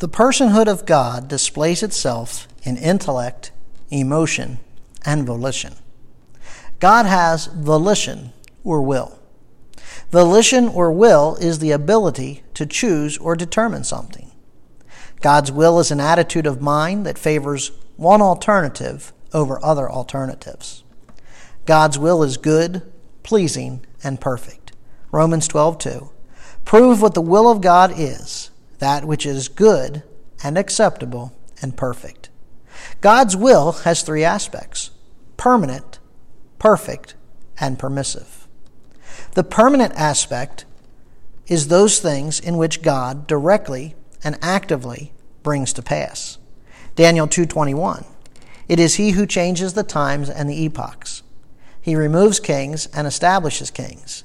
The personhood of God displays itself in intellect, emotion, and volition. God has volition or will. Volition or will is the ability to choose or determine something. God's will is an attitude of mind that favors one alternative over other alternatives. God's will is good, pleasing, and perfect. Romans 12:2. Prove what the will of God is that which is good and acceptable and perfect. God's will has three aspects permanent, perfect, and permissive. The permanent aspect is those things in which God directly and actively brings to pass. Daniel 2:21 It is he who changes the times and the epochs. He removes kings and establishes kings.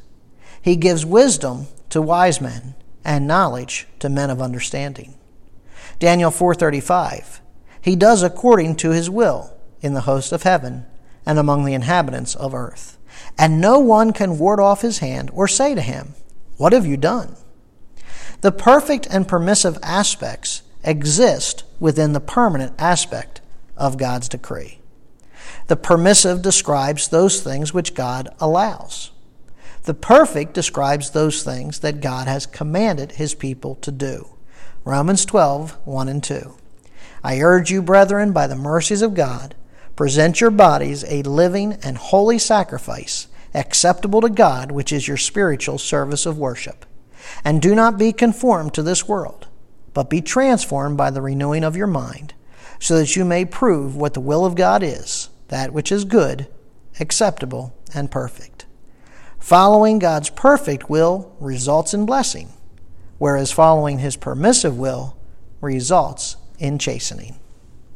He gives wisdom to wise men and knowledge to men of understanding. Daniel 4:35 He does according to his will in the host of heaven and among the inhabitants of earth. And no one can ward off his hand or say to him, What have you done? The perfect and permissive aspects exist within the permanent aspect of God's decree. The permissive describes those things which God allows. The perfect describes those things that God has commanded his people to do. Romans 12, 1 and 2. I urge you, brethren, by the mercies of God, present your bodies a living and holy sacrifice, acceptable to God, which is your spiritual service of worship. And do not be conformed to this world, but be transformed by the renewing of your mind, so that you may prove what the will of God is, that which is good, acceptable, and perfect. Following God's perfect will results in blessing, whereas following his permissive will results in chastening.